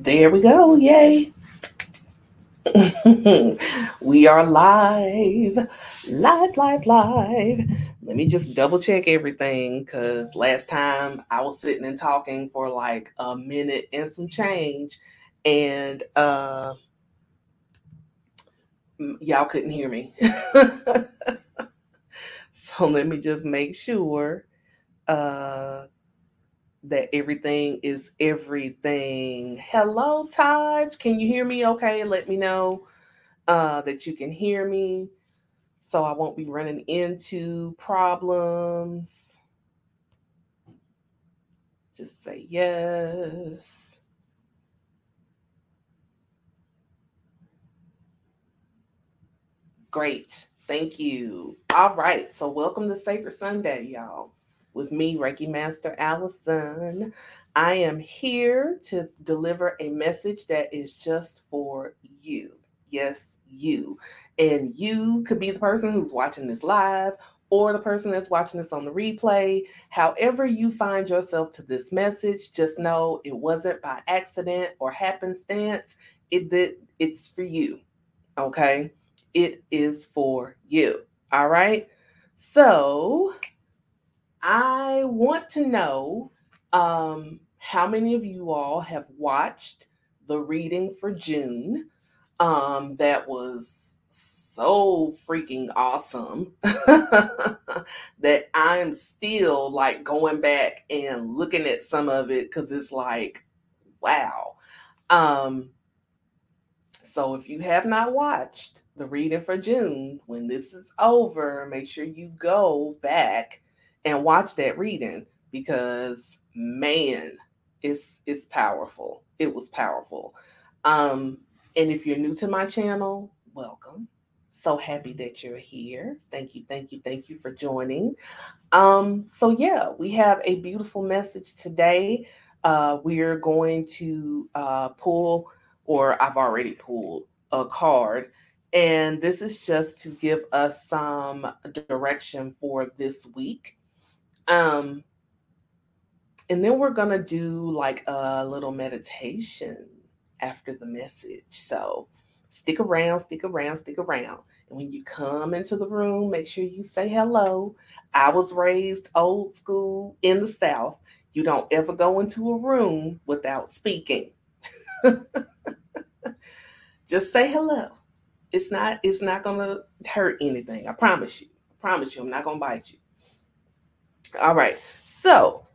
There we go. Yay. we are live. Live, live, live. Let me just double check everything because last time I was sitting and talking for like a minute and some change, and uh y'all couldn't hear me. so let me just make sure uh that everything is everything. Hello, Taj. Can you hear me okay? Let me know uh, that you can hear me so I won't be running into problems. Just say yes. Great. Thank you. All right. So, welcome to Sacred Sunday, y'all with me, Reiki Master Allison. I am here to deliver a message that is just for you. Yes, you. And you could be the person who's watching this live or the person that's watching this on the replay. However, you find yourself to this message, just know it wasn't by accident or happenstance. It did, it's for you. Okay. It is for you. All right. So I want to know um, how many of you all have watched the reading for June. Um, that was so freaking awesome that I'm still like going back and looking at some of it because it's like, wow. Um, so if you have not watched the reading for June, when this is over, make sure you go back and watch that reading because man, it's it's powerful. It was powerful. Um, and if you're new to my channel, welcome. So happy that you're here. Thank you, thank you, thank you for joining. Um, so yeah, we have a beautiful message today. Uh, we're going to uh, pull, or I've already pulled a card, and this is just to give us some direction for this week. Um, and then we're gonna do like a little meditation after the message. So stick around, stick around, stick around. And when you come into the room, make sure you say hello. I was raised old school in the South. You don't ever go into a room without speaking. Just say hello. It's not it's not gonna hurt anything. I promise you. I promise you, I'm not gonna bite you. All right. So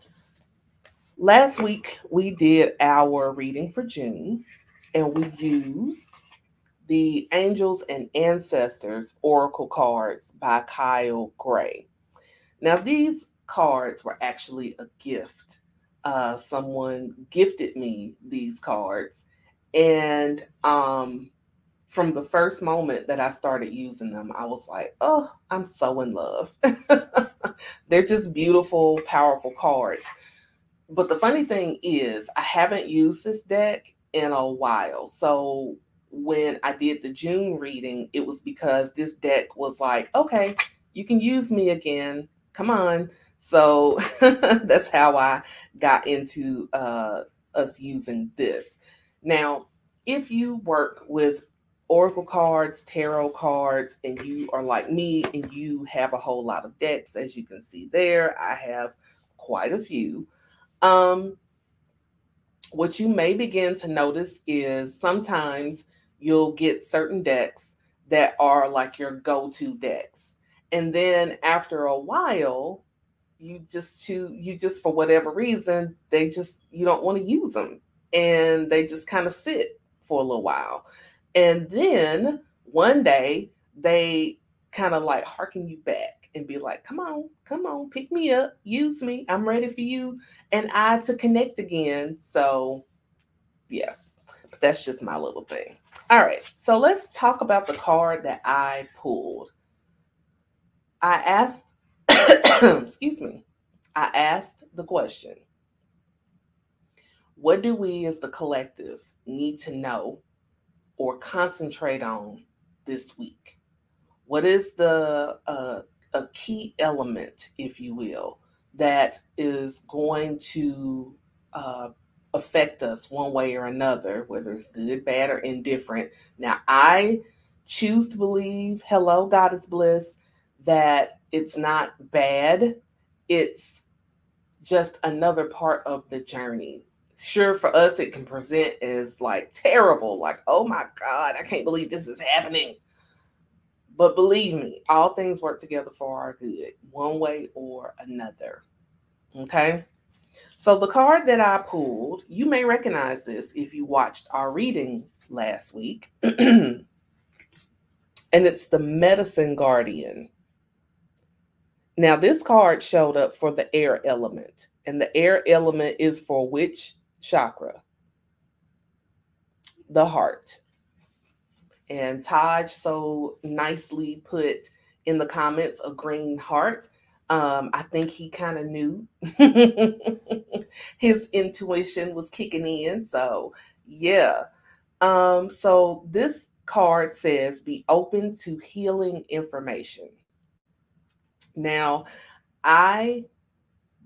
last week we did our reading for June and we used the Angels and Ancestors Oracle cards by Kyle Gray. Now, these cards were actually a gift. Uh, someone gifted me these cards, and um, from the first moment that I started using them, I was like, oh, I'm so in love. They're just beautiful, powerful cards. But the funny thing is, I haven't used this deck in a while. So when I did the June reading, it was because this deck was like, okay, you can use me again. Come on. So that's how I got into uh, us using this. Now, if you work with oracle cards, tarot cards, and you are like me and you have a whole lot of decks, as you can see there, I have quite a few. Um, what you may begin to notice is sometimes you'll get certain decks that are like your go-to decks. And then after a while, you just to you just for whatever reason, they just you don't want to use them and they just kind of sit for a little while. And then one day they kind of like harken you back and be like, come on, come on, pick me up, use me. I'm ready for you and I to connect again. So, yeah, but that's just my little thing. All right, so let's talk about the card that I pulled. I asked, excuse me, I asked the question What do we as the collective need to know or concentrate on this week? What is the uh, a key element, if you will, that is going to uh, affect us one way or another, whether it's good, bad, or indifferent. Now, I choose to believe, hello, God is bliss, that it's not bad. It's just another part of the journey. Sure, for us, it can present as like terrible, like, oh my God, I can't believe this is happening. But believe me, all things work together for our good, one way or another. Okay. So the card that I pulled, you may recognize this if you watched our reading last week. and it's the Medicine Guardian. Now, this card showed up for the air element, and the air element is for which chakra? The heart. And Taj so nicely put in the comments a green heart. Um, I think he kind of knew his intuition was kicking in. So, yeah. Um, so, this card says be open to healing information. Now, I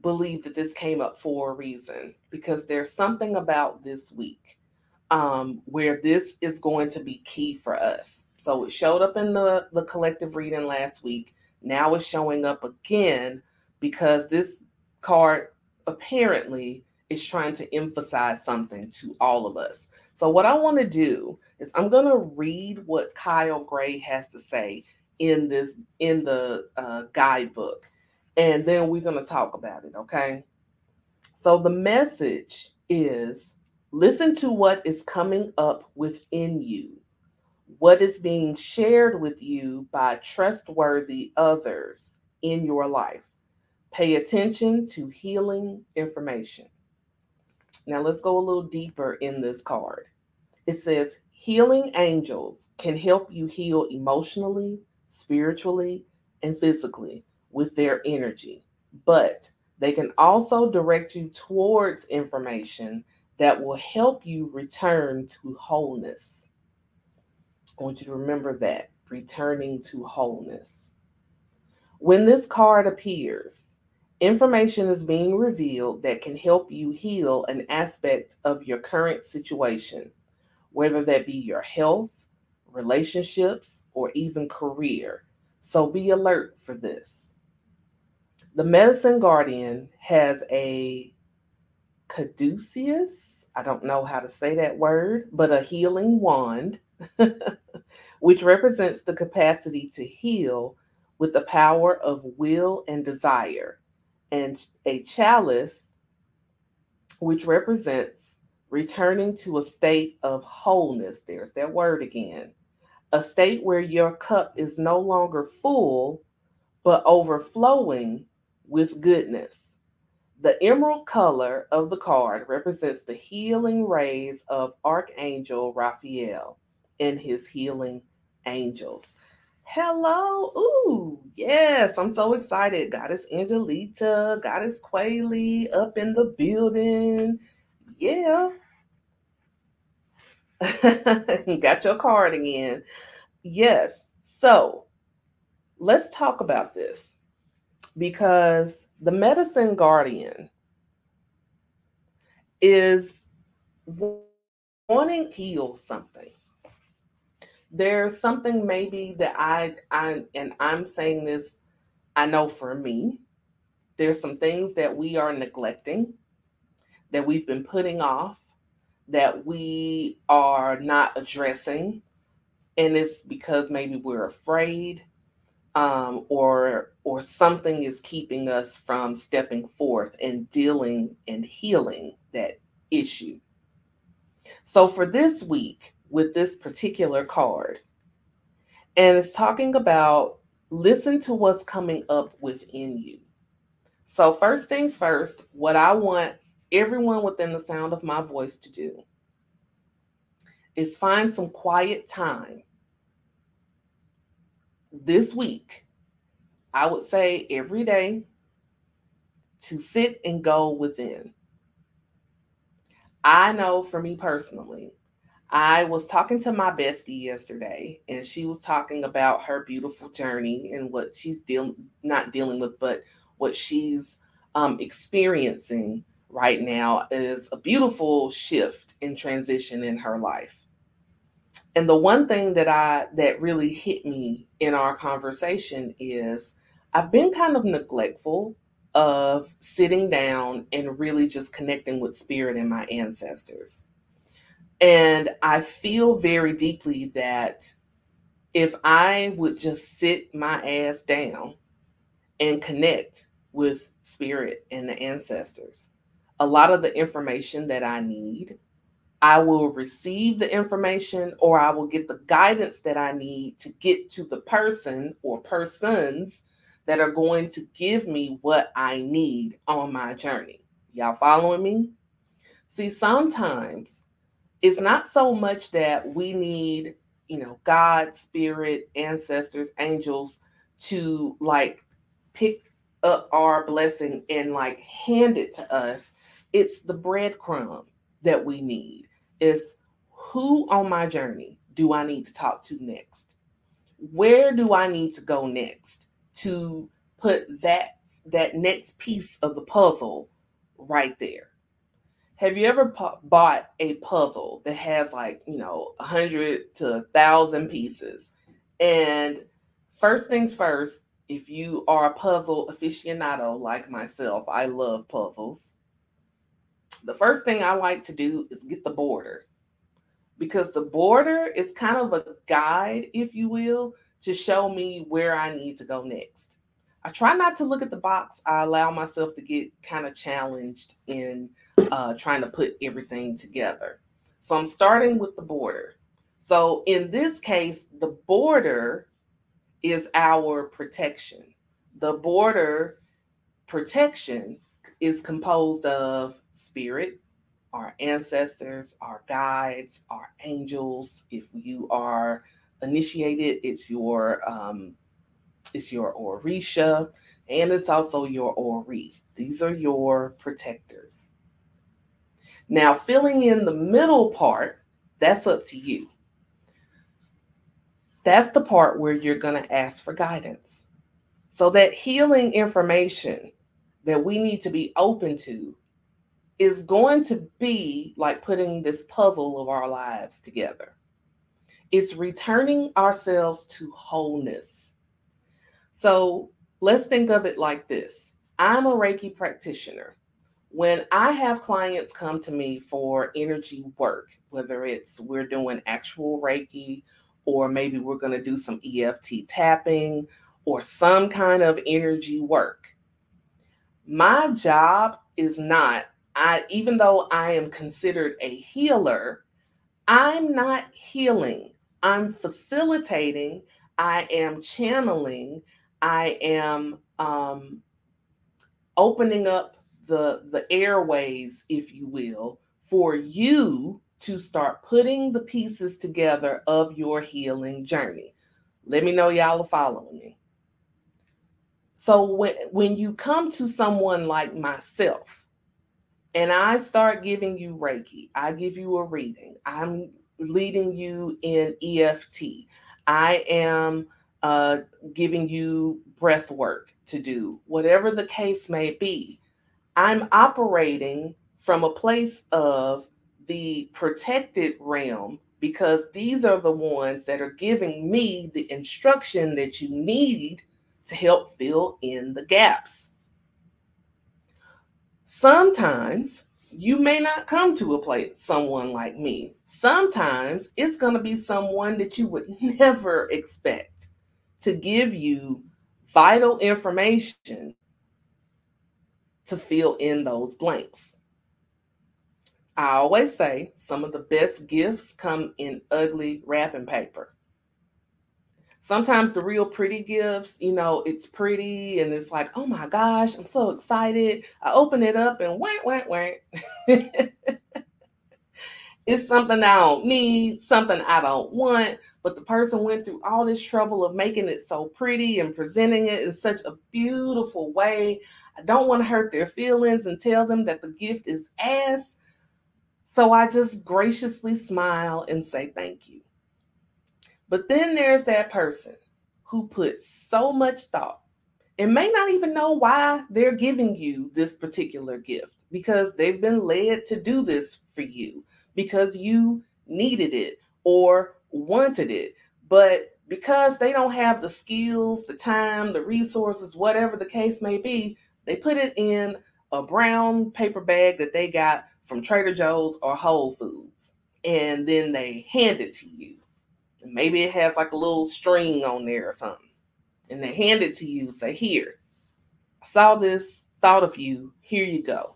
believe that this came up for a reason because there's something about this week um, where this is going to be key for us. So it showed up in the, the collective reading last week. Now it's showing up again because this card apparently is trying to emphasize something to all of us. So, what I want to do is I'm going to read what Kyle Gray has to say in this in the uh, guidebook, and then we're going to talk about it. Okay. So the message is Listen to what is coming up within you, what is being shared with you by trustworthy others in your life. Pay attention to healing information. Now, let's go a little deeper in this card. It says, Healing angels can help you heal emotionally, spiritually, and physically with their energy, but they can also direct you towards information that will help you return to wholeness. I want you to remember that returning to wholeness. When this card appears, information is being revealed that can help you heal an aspect of your current situation, whether that be your health, relationships, or even career. So be alert for this. The medicine guardian has a caduceus, I don't know how to say that word, but a healing wand, which represents the capacity to heal with the power of will and desire, and a chalice, which represents returning to a state of wholeness. There's that word again. A state where your cup is no longer full, but overflowing with goodness. The emerald color of the card represents the healing rays of Archangel Raphael and his healing angels. Hello. Ooh, yes, I'm so excited. Goddess Angelita, Goddess Quaylee up in the building. Yeah. Got your card again. Yes. So let's talk about this because the medicine guardian is wanting to heal something. There's something maybe that I I and I'm saying this I know for me there's some things that we are neglecting that we've been putting off that we are not addressing and it's because maybe we're afraid um, or or something is keeping us from stepping forth and dealing and healing that issue. So for this week with this particular card, and it's talking about listen to what's coming up within you. So first things first, what I want everyone within the sound of my voice to do is find some quiet time this week, I would say every day to sit and go within. I know for me personally, I was talking to my bestie yesterday, and she was talking about her beautiful journey and what she's dealing not dealing with, but what she's um, experiencing right now is a beautiful shift in transition in her life. And the one thing that I that really hit me in our conversation is I've been kind of neglectful of sitting down and really just connecting with spirit and my ancestors. And I feel very deeply that if I would just sit my ass down and connect with spirit and the ancestors, a lot of the information that I need, I will receive the information or I will get the guidance that I need to get to the person or persons that are going to give me what I need on my journey. Y'all following me? See, sometimes it's not so much that we need, you know, God, spirit, ancestors, angels to like pick up our blessing and like hand it to us. It's the breadcrumb that we need. Is who on my journey do I need to talk to next? Where do I need to go next to put that that next piece of the puzzle right there? Have you ever po- bought a puzzle that has like, you know, a hundred to a thousand pieces? And first things first, if you are a puzzle aficionado like myself, I love puzzles. The first thing I like to do is get the border because the border is kind of a guide, if you will, to show me where I need to go next. I try not to look at the box. I allow myself to get kind of challenged in uh, trying to put everything together. So I'm starting with the border. So in this case, the border is our protection. The border protection is composed of spirit, our ancestors, our guides, our angels. If you are initiated, it's your um, it's your Orisha, and it's also your Ori. These are your protectors. Now, filling in the middle part, that's up to you. That's the part where you're going to ask for guidance. So, that healing information that we need to be open to is going to be like putting this puzzle of our lives together. It's returning ourselves to wholeness. So, let's think of it like this I'm a Reiki practitioner when I have clients come to me for energy work, whether it's we're doing actual Reiki or maybe we're going to do some EFT tapping or some kind of energy work. My job is not I even though I am considered a healer, I'm not healing. I'm facilitating, I am channeling, I am um, opening up the the airways, if you will, for you to start putting the pieces together of your healing journey. Let me know y'all are following me. So when when you come to someone like myself and I start giving you Reiki, I give you a reading. I'm leading you in EFT. I am uh, giving you breath work to do, whatever the case may be. I'm operating from a place of the protected realm because these are the ones that are giving me the instruction that you need to help fill in the gaps. Sometimes you may not come to a place someone like me. Sometimes it's going to be someone that you would never expect to give you vital information to fill in those blanks. I always say some of the best gifts come in ugly wrapping paper. Sometimes the real pretty gifts, you know, it's pretty and it's like, oh my gosh, I'm so excited. I open it up and whack, whack, whack. it's something I don't need, something I don't want, but the person went through all this trouble of making it so pretty and presenting it in such a beautiful way. I don't want to hurt their feelings and tell them that the gift is ass. So I just graciously smile and say thank you. But then there's that person who puts so much thought and may not even know why they're giving you this particular gift. because they've been led to do this for you because you needed it or wanted it. But because they don't have the skills, the time, the resources, whatever the case may be, they put it in a brown paper bag that they got from Trader Joe's or Whole Foods. And then they hand it to you. Maybe it has like a little string on there or something. And they hand it to you, say, Here, I saw this, thought of you, here you go.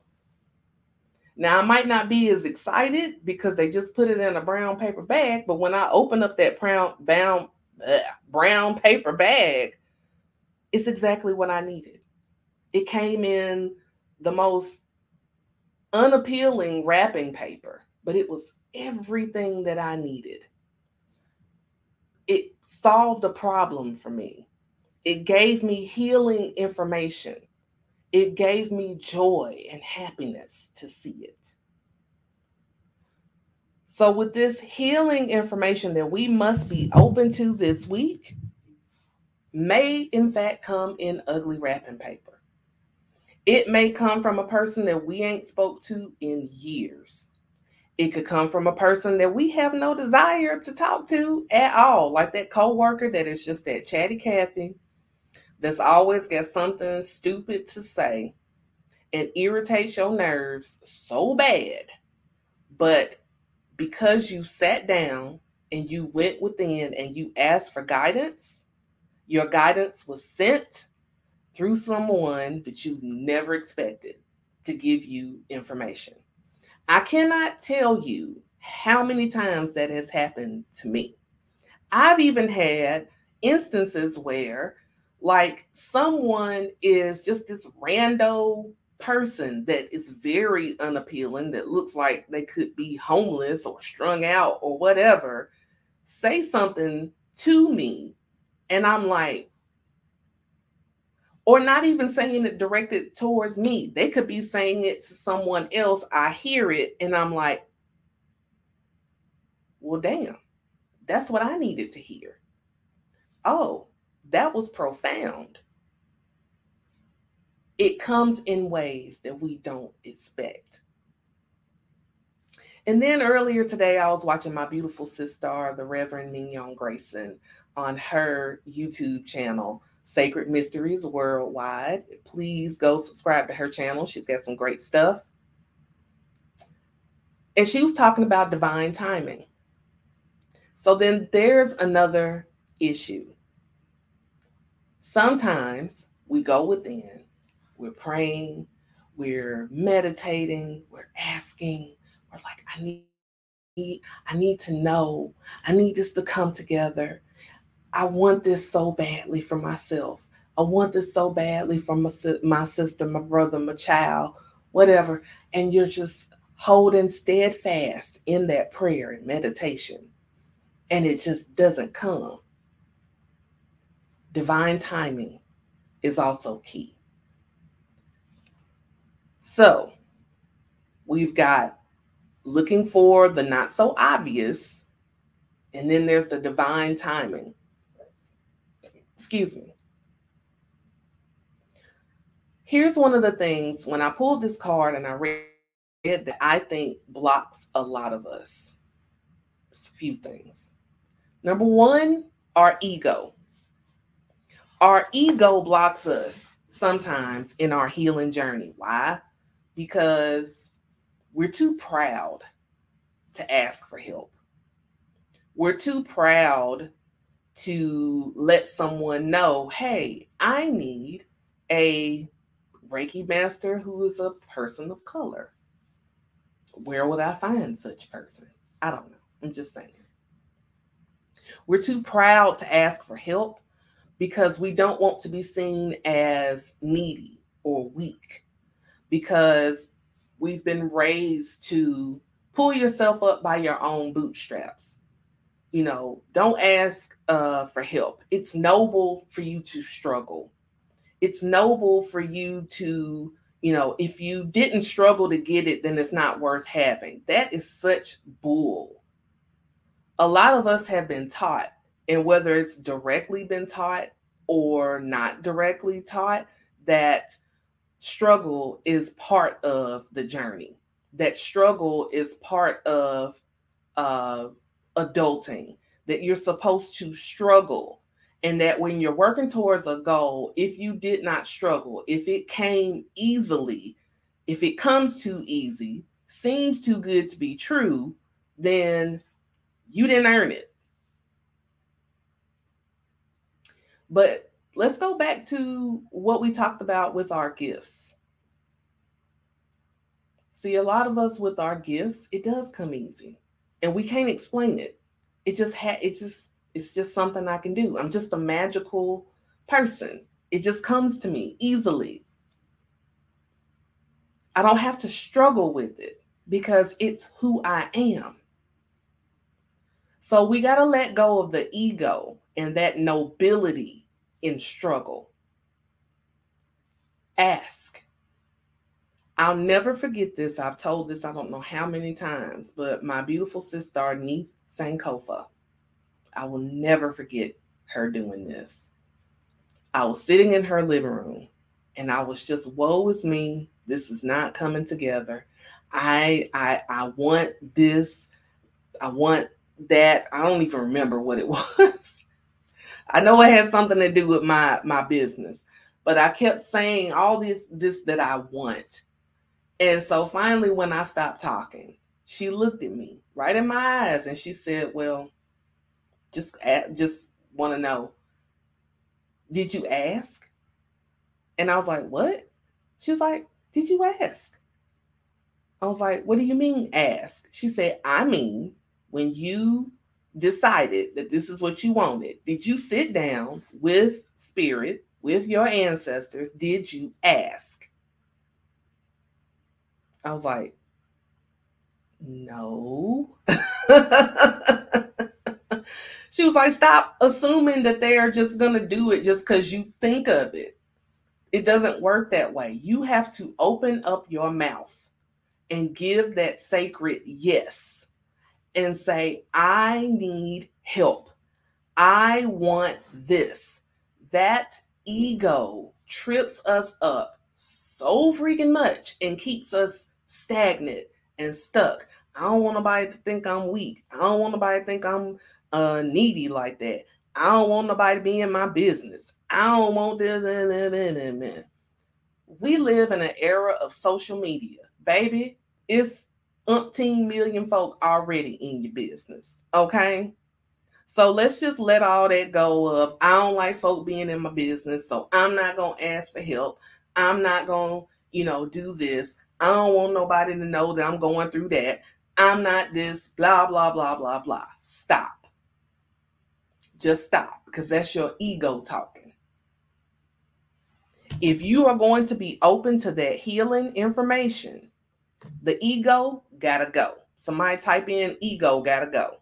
Now, I might not be as excited because they just put it in a brown paper bag, but when I open up that brown, brown, brown paper bag, it's exactly what I needed. It came in the most unappealing wrapping paper, but it was everything that I needed. Solved a problem for me. It gave me healing information it gave me joy and happiness to see it. So, with this healing information that we must be open to this week, may in fact come in ugly wrapping paper. It may come from a person that we ain't spoke to in years. It could come from a person that we have no desire to talk to at all, like that coworker that is just that chatty Cathy that's always got something stupid to say and irritates your nerves so bad. But because you sat down and you went within and you asked for guidance, your guidance was sent through someone that you never expected to give you information. I cannot tell you how many times that has happened to me. I've even had instances where like someone is just this rando person that is very unappealing that looks like they could be homeless or strung out or whatever say something to me and i'm like or not even saying it directed towards me they could be saying it to someone else i hear it and i'm like well damn that's what i needed to hear oh that was profound. It comes in ways that we don't expect. And then earlier today, I was watching my beautiful sister, the Reverend Mignon Grayson, on her YouTube channel, Sacred Mysteries Worldwide. Please go subscribe to her channel. She's got some great stuff. And she was talking about divine timing. So then there's another issue sometimes we go within, we're praying, we're meditating, we're asking, we're like, I need, I need to know, I need this to come together. I want this so badly for myself. I want this so badly for my, my sister, my brother, my child, whatever. And you're just holding steadfast in that prayer and meditation. And it just doesn't come divine timing is also key. So we've got looking for the not so obvious, and then there's the divine timing. Excuse me. Here's one of the things when I pulled this card and I read it that I think blocks a lot of us. It's a few things. Number one, our ego our ego blocks us sometimes in our healing journey. Why? Because we're too proud to ask for help. We're too proud to let someone know, hey, I need a Reiki master who is a person of color. Where would I find such person? I don't know. I'm just saying. We're too proud to ask for help because we don't want to be seen as needy or weak because we've been raised to pull yourself up by your own bootstraps you know don't ask uh, for help. It's noble for you to struggle. It's noble for you to you know if you didn't struggle to get it then it's not worth having. That is such bull. A lot of us have been taught and whether it's directly been taught or not directly taught that struggle is part of the journey. That struggle is part of uh, adulting. That you're supposed to struggle and that when you're working towards a goal, if you did not struggle, if it came easily, if it comes too easy, seems too good to be true, then you didn't earn it. But let's go back to what we talked about with our gifts. See, a lot of us with our gifts, it does come easy and we can't explain it. It just had, it just, it's just something I can do. I'm just a magical person. It just comes to me easily. I don't have to struggle with it because it's who I am. So we got to let go of the ego and that nobility in struggle. Ask. I'll never forget this. I've told this I don't know how many times, but my beautiful sister, Neith Sankofa, I will never forget her doing this. I was sitting in her living room and I was just, woe is me. This is not coming together. I I I want this. I want that. I don't even remember what it was. I know it had something to do with my my business, but I kept saying all this this that I want. And so finally when I stopped talking, she looked at me right in my eyes and she said, "Well, just just want to know did you ask? And i was like what? She was like did you ask? I was like what do you mean ask? She said i mean when you decided that this is what you wanted did you sit down with spirit with your ancestors did you ask i was like no She was like, stop assuming that they are just going to do it just because you think of it. It doesn't work that way. You have to open up your mouth and give that sacred yes and say, I need help. I want this. That ego trips us up so freaking much and keeps us stagnant and stuck. I don't want nobody to think I'm weak. I don't want nobody to think I'm uh needy like that. I don't want nobody to be in my business. I don't want this. We live in an era of social media, baby. It's umpteen million folk already in your business. Okay. So let's just let all that go of I don't like folk being in my business. So I'm not gonna ask for help. I'm not gonna, you know, do this. I don't want nobody to know that I'm going through that. I'm not this, blah, blah, blah, blah, blah. Stop just stop because that's your ego talking. If you are going to be open to that healing information, the ego gotta go. Somebody type in ego gotta go.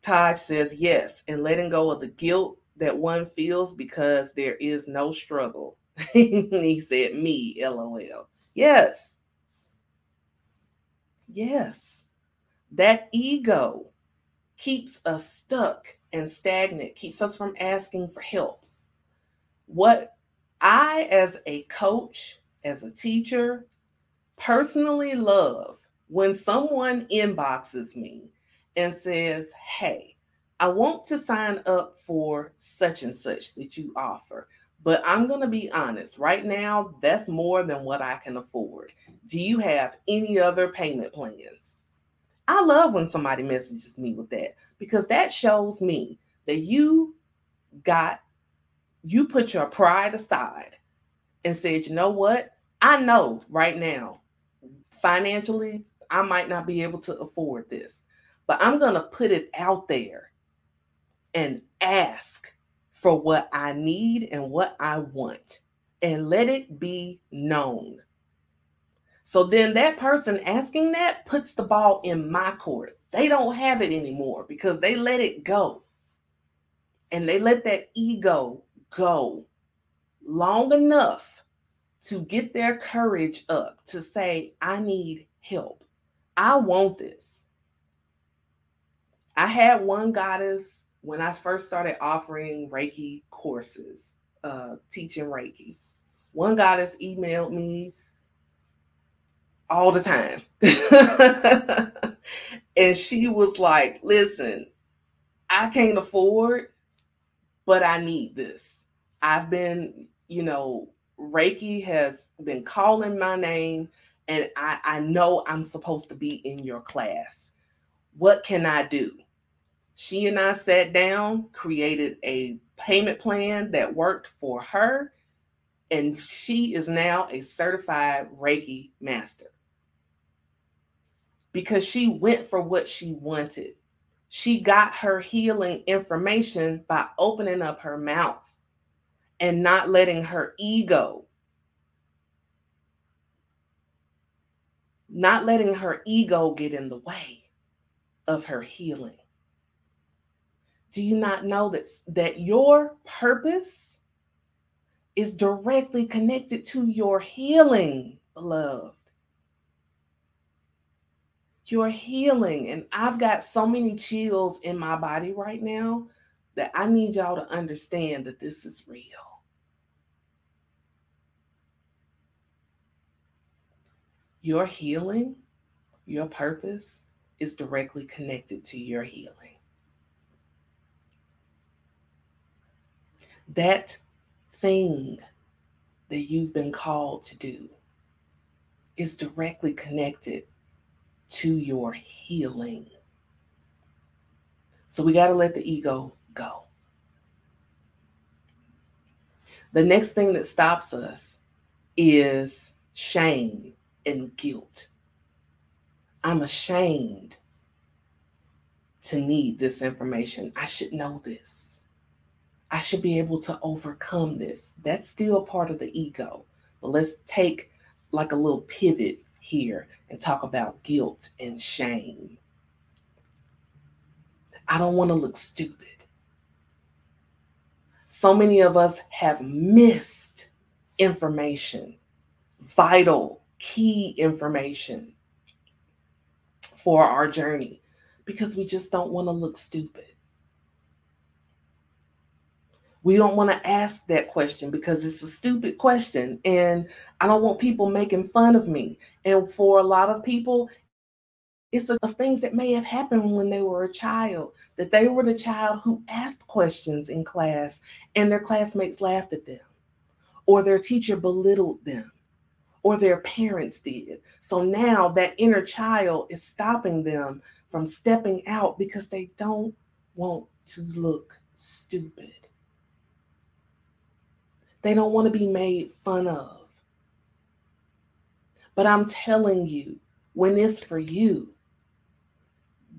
Taj says yes, and letting go of the guilt that one feels because there is no struggle. he said, me, lol. Yes. Yes. That ego keeps us stuck and stagnant, keeps us from asking for help. What I, as a coach, as a teacher, personally love when someone inboxes me and says, Hey, I want to sign up for such and such that you offer, but I'm going to be honest. Right now, that's more than what I can afford. Do you have any other payment plans? I love when somebody messages me with that because that shows me that you got, you put your pride aside and said, you know what? I know right now, financially, I might not be able to afford this, but I'm going to put it out there and ask for what I need and what I want and let it be known. So then that person asking that puts the ball in my court. They don't have it anymore because they let it go. And they let that ego go long enough to get their courage up to say, I need help. I want this. I had one goddess when I first started offering Reiki courses, uh, teaching Reiki One goddess emailed me all the time. and she was like, listen, I can't afford, but I need this. I've been, you know, Reiki has been calling my name, and I, I know I'm supposed to be in your class. What can I do? She and I sat down, created a payment plan that worked for her, and she is now a certified Reiki master because she went for what she wanted. She got her healing information by opening up her mouth and not letting her ego, not letting her ego get in the way of her healing. Do you not know that, that your purpose is directly connected to your healing, beloved? Your healing. And I've got so many chills in my body right now that I need y'all to understand that this is real. Your healing, your purpose is directly connected to your healing. That thing that you've been called to do is directly connected to your healing. So we got to let the ego go. The next thing that stops us is shame and guilt. I'm ashamed to need this information. I should know this. I should be able to overcome this. That's still part of the ego. But let's take like a little pivot here and talk about guilt and shame. I don't want to look stupid. So many of us have missed information, vital, key information for our journey because we just don't want to look stupid. We don't want to ask that question because it's a stupid question. And I don't want people making fun of me. And for a lot of people, it's of things that may have happened when they were a child, that they were the child who asked questions in class and their classmates laughed at them, or their teacher belittled them, or their parents did. So now that inner child is stopping them from stepping out because they don't want to look stupid. They don't want to be made fun of. But I'm telling you, when it's for you,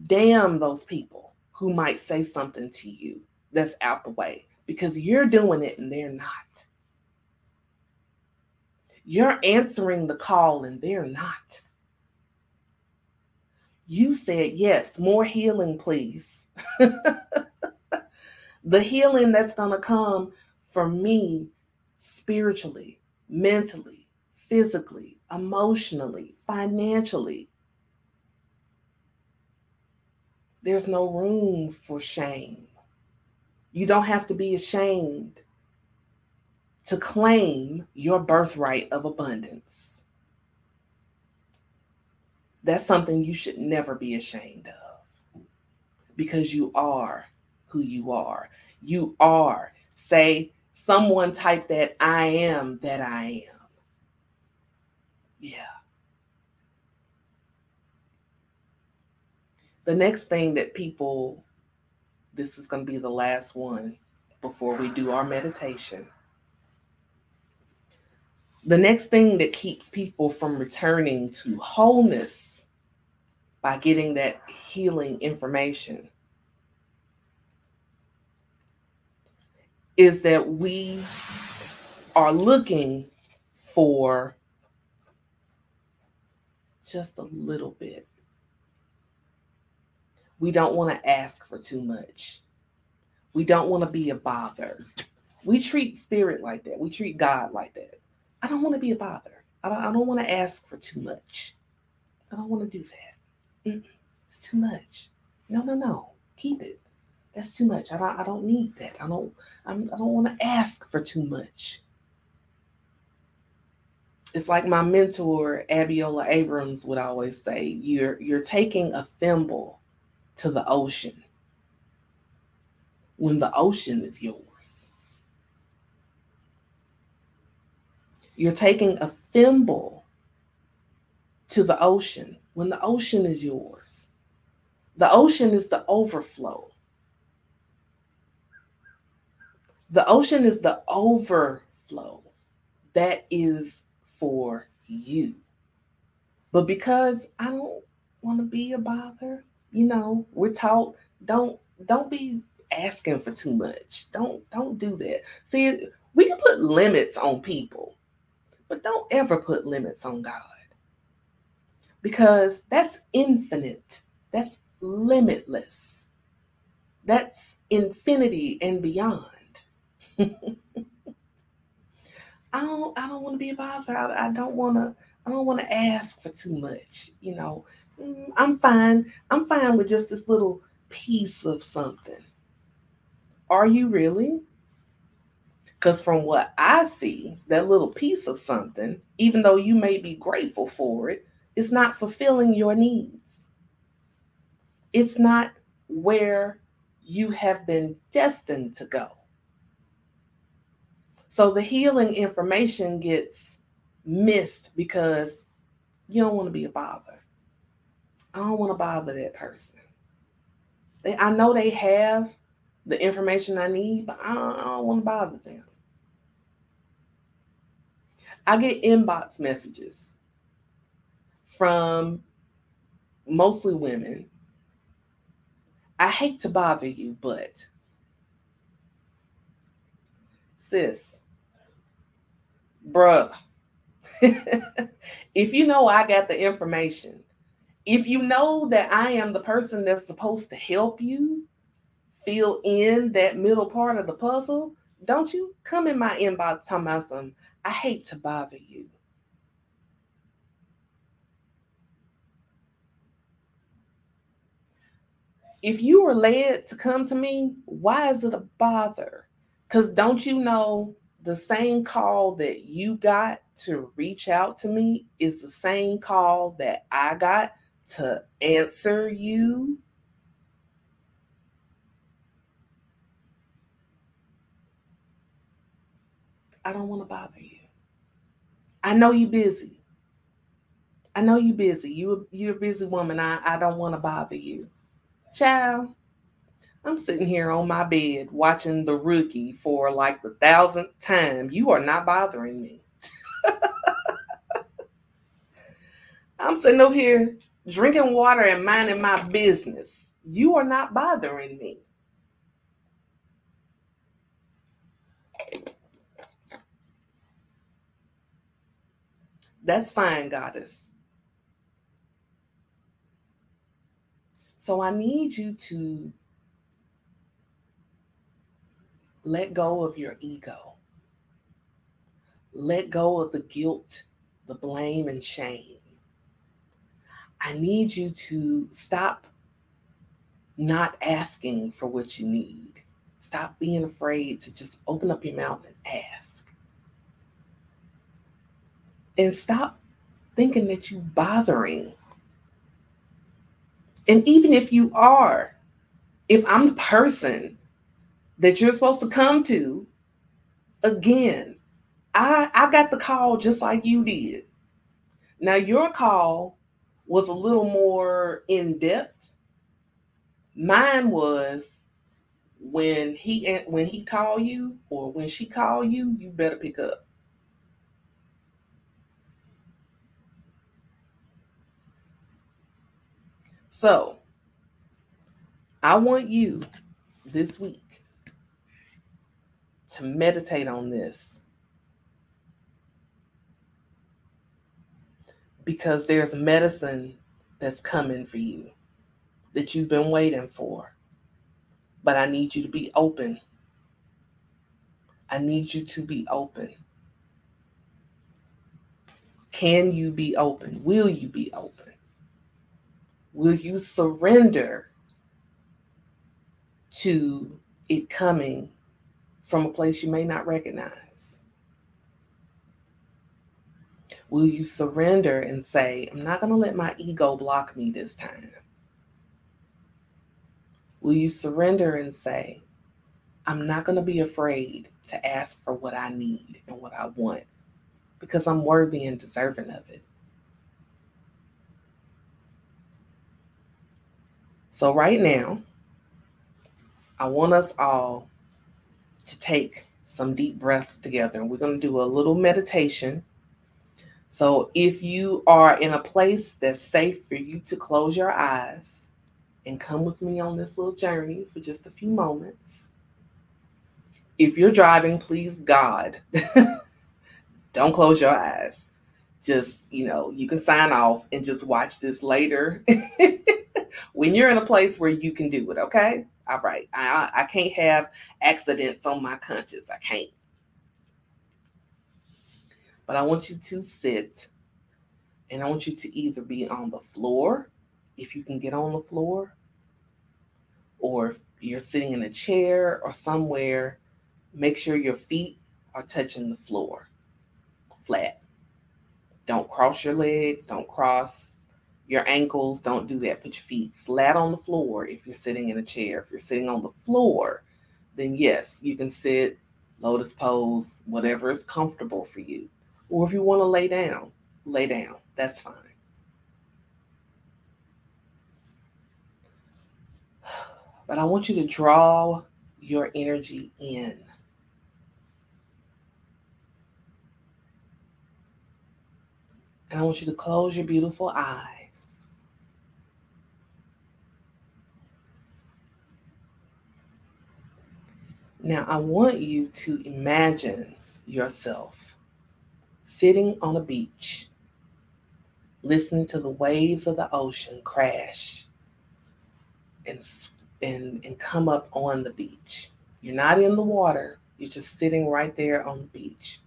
damn those people who might say something to you that's out the way because you're doing it and they're not. You're answering the call and they're not. You said, yes, more healing, please. the healing that's going to come for me spiritually, mentally, physically, emotionally, financially. There's no room for shame. You don't have to be ashamed to claim your birthright of abundance. That's something you should never be ashamed of because you are who you are. You are. Say, someone type that I am that I am. Yeah. The next thing that people, this is going to be the last one before we do our meditation. The next thing that keeps people from returning to wholeness by getting that healing information is that we are looking for just a little bit. We don't want to ask for too much. We don't want to be a bother. We treat spirit like that. We treat God like that. I don't want to be a bother. I don't, don't want to ask for too much. I don't want to do that. It's too much. No, no, no. Keep it. That's too much. I don't, I don't need that. I don't I'm, I don't want to ask for too much. it's like my mentor Abiola Abrams would always say, you're you're taking a thimble to the ocean when the ocean is yours. You're taking a thimble to the ocean when the ocean is yours. The ocean is the overflow. The ocean is the overflow. That is for you. But because I don't want to be a bother, you know, we're taught don't don't be asking for too much. Don't don't do that. See, we can put limits on people, but don't ever put limits on God. Because that's infinite. That's limitless. That's infinity and beyond. I don't I don't want to be a bother. I, don't want to I don't want to ask for too much. You know, mm, I'm fine. I'm fine with just this little piece of something. Are you really? Because from what I see, that little piece of something, even though you may be grateful for it, is not fulfilling your needs. It's not where you have been destined to go. So the healing information gets missed because you don't want to be a bother. I don't want to bother that person. They, I know they have the information I need, but I don't, I don't want to bother them. I get inbox messages from mostly women. I hate to bother you, but sis, bruh, if you know I got the information, if you know that I am the person that's supposed to help you fill in that middle part of the puzzle, don't you come in my inbox talking about some, I hate to bother you. If you were led to come to me, why is it a bother? Because don't you know the same call that you got to reach out to me is the same call that I got to answer you. I don't want to bother you. I know you're busy. I know you're busy. You you're a busy woman. I, I don't want to bother you. Child. I'm sitting here on my bed watching The Rookie for like the thousandth time. You are not bothering me. I'm sitting over here drinking water and minding my business. You are not bothering me. That's fine, goddess. So I need you to let go of your ego. Let go of the guilt, the blame, and shame. I need you to stop not asking for what you need. Stop being afraid to just open up your mouth and ask. And stop thinking that you're bothering. And even if you are, if I'm the person that you're supposed to come to, again, I I got the call just like you did. Now your call was a little more in depth. Mine was when he when he call you or when she call you, you better pick up. So, I want you this week to meditate on this. Because there's medicine that's coming for you that you've been waiting for. But I need you to be open. I need you to be open. Can you be open? Will you be open? Will you surrender to it coming from a place you may not recognize? Will you surrender and say, I'm not going to let my ego block me this time? Will you surrender and say, I'm not going to be afraid to ask for what I need and what I want because I'm worthy and deserving of it? So, right now, I want us all to take some deep breaths together. And we're going to do a little meditation. So, if you are in a place that's safe for you to close your eyes and come with me on this little journey for just a few moments. If you're driving, please God, don't close your eyes. Just, you know, you can sign off and just watch this later when you're in a place where you can do it, okay? All right. I, I can't have accidents on my conscience. I can't. But I want you to sit and I want you to either be on the floor, if you can get on the floor, or if you're sitting in a chair or somewhere, make sure your feet are touching the floor flat. Don't cross your legs, don't cross your ankles, don't do that. Put your feet flat on the floor if you're sitting in a chair. If you're sitting on the floor, then yes, you can sit, lotus pose, whatever is comfortable for you. Or if you want to lay down, lay down. That's fine. But I want you to draw your energy in. And I want you to close your beautiful eyes. Now, I want you to imagine yourself sitting on a beach, listening to the waves of the ocean crash and, and, and come up on the beach. You're not in the water, you're just sitting right there on the beach.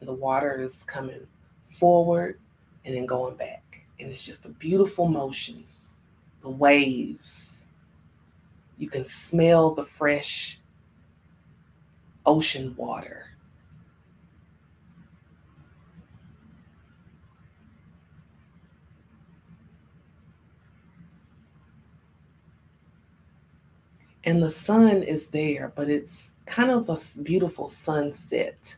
And the water is coming forward and then going back. And it's just a beautiful motion. The waves. You can smell the fresh ocean water. And the sun is there, but it's kind of a beautiful sunset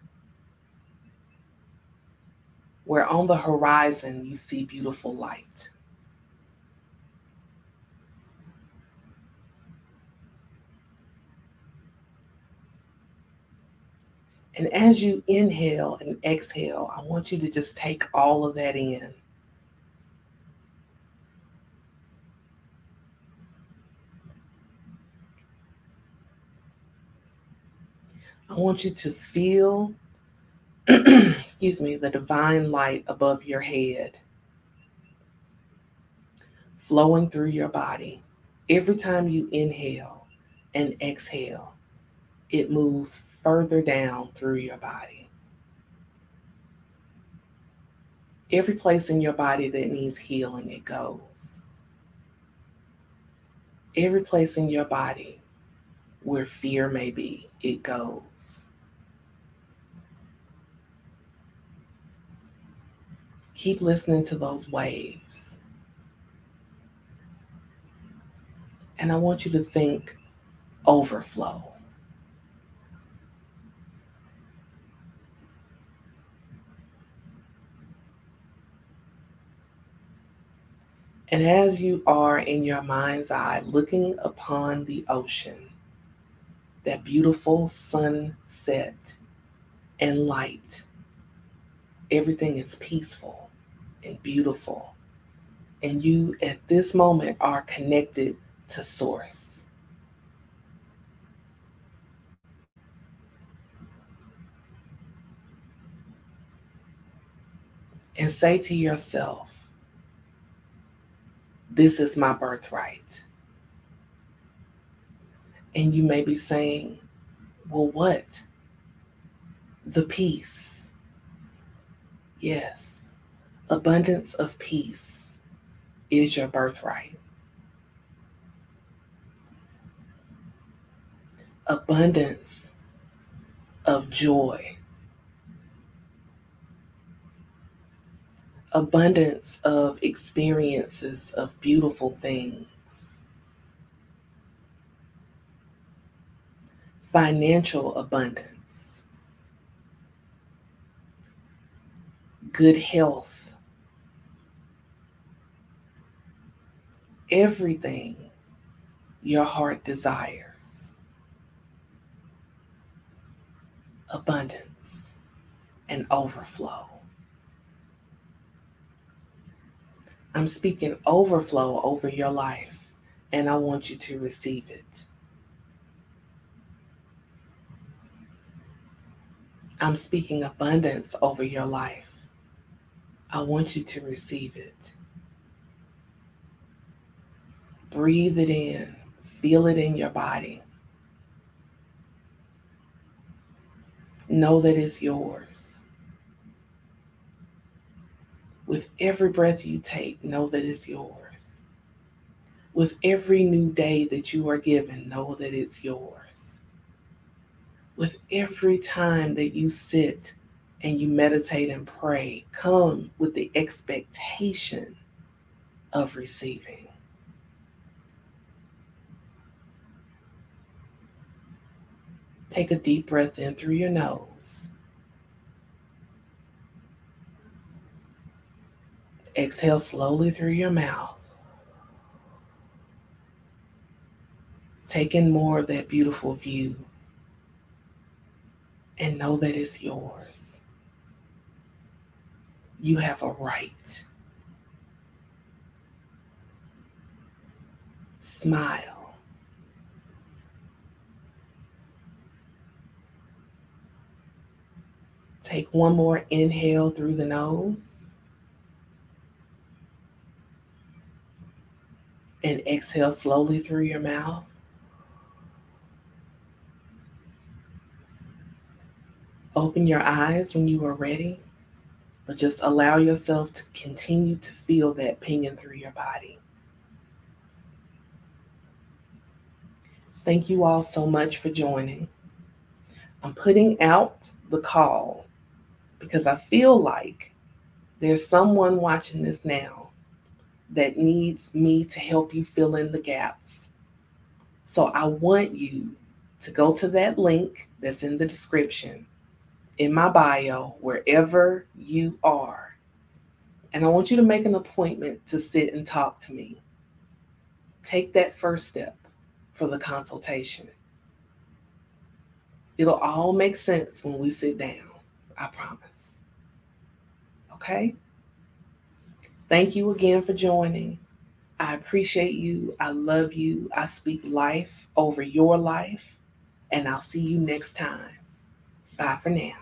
where on the horizon you see beautiful light. And as you inhale and exhale, I want you to just take all of that in. I want you to feel, excuse me, the divine light above your head flowing through your body. Every time you inhale and exhale, it moves further down through your body. Every place in your body that needs healing, it goes. Every place in your body where fear may be, it goes. Keep listening to those waves. And I want you to think overflow. And as you are in your mind's eye looking upon the ocean, that beautiful sunset and light, everything is peaceful and beautiful. And you at this moment are connected to Source. And say to yourself, this is my birthright. And you may be saying, Well, what? The peace. Yes, abundance of peace is your birthright. Abundance of joy abundance of experiences of beautiful things, financial abundance, good health, everything your heart desires, abundance and overflow. I'm speaking overflow over your life, and I want you to receive it. I'm speaking abundance over your life. I want you to receive it. Breathe it in, feel it in your body. Know that it's yours. With every breath you take, know that it's yours. With every new day that you are given, know that it's yours. With every time that you sit and you meditate and pray, come with the expectation of receiving. Take a deep breath in through your nose. Exhale slowly through your mouth. Take in more of that beautiful view and know that it's yours. You have a right. Smile. Take one more inhale through the nose. And exhale slowly through your mouth. Open your eyes when you are ready, but just allow yourself to continue to feel that pinging through your body. Thank you all so much for joining. I'm putting out the call because I feel like there's someone watching this now that needs me to help you fill in the gaps. So I want you to go to that link that's in the description in my bio, wherever you are. And I want you to make an appointment to sit and talk to me. Take that first step for the consultation. It'll all make sense when we sit down. I promise. Okay? Thank you again for joining. I appreciate you. I love you. I speak life over your life. And I'll see you next time. Bye for now.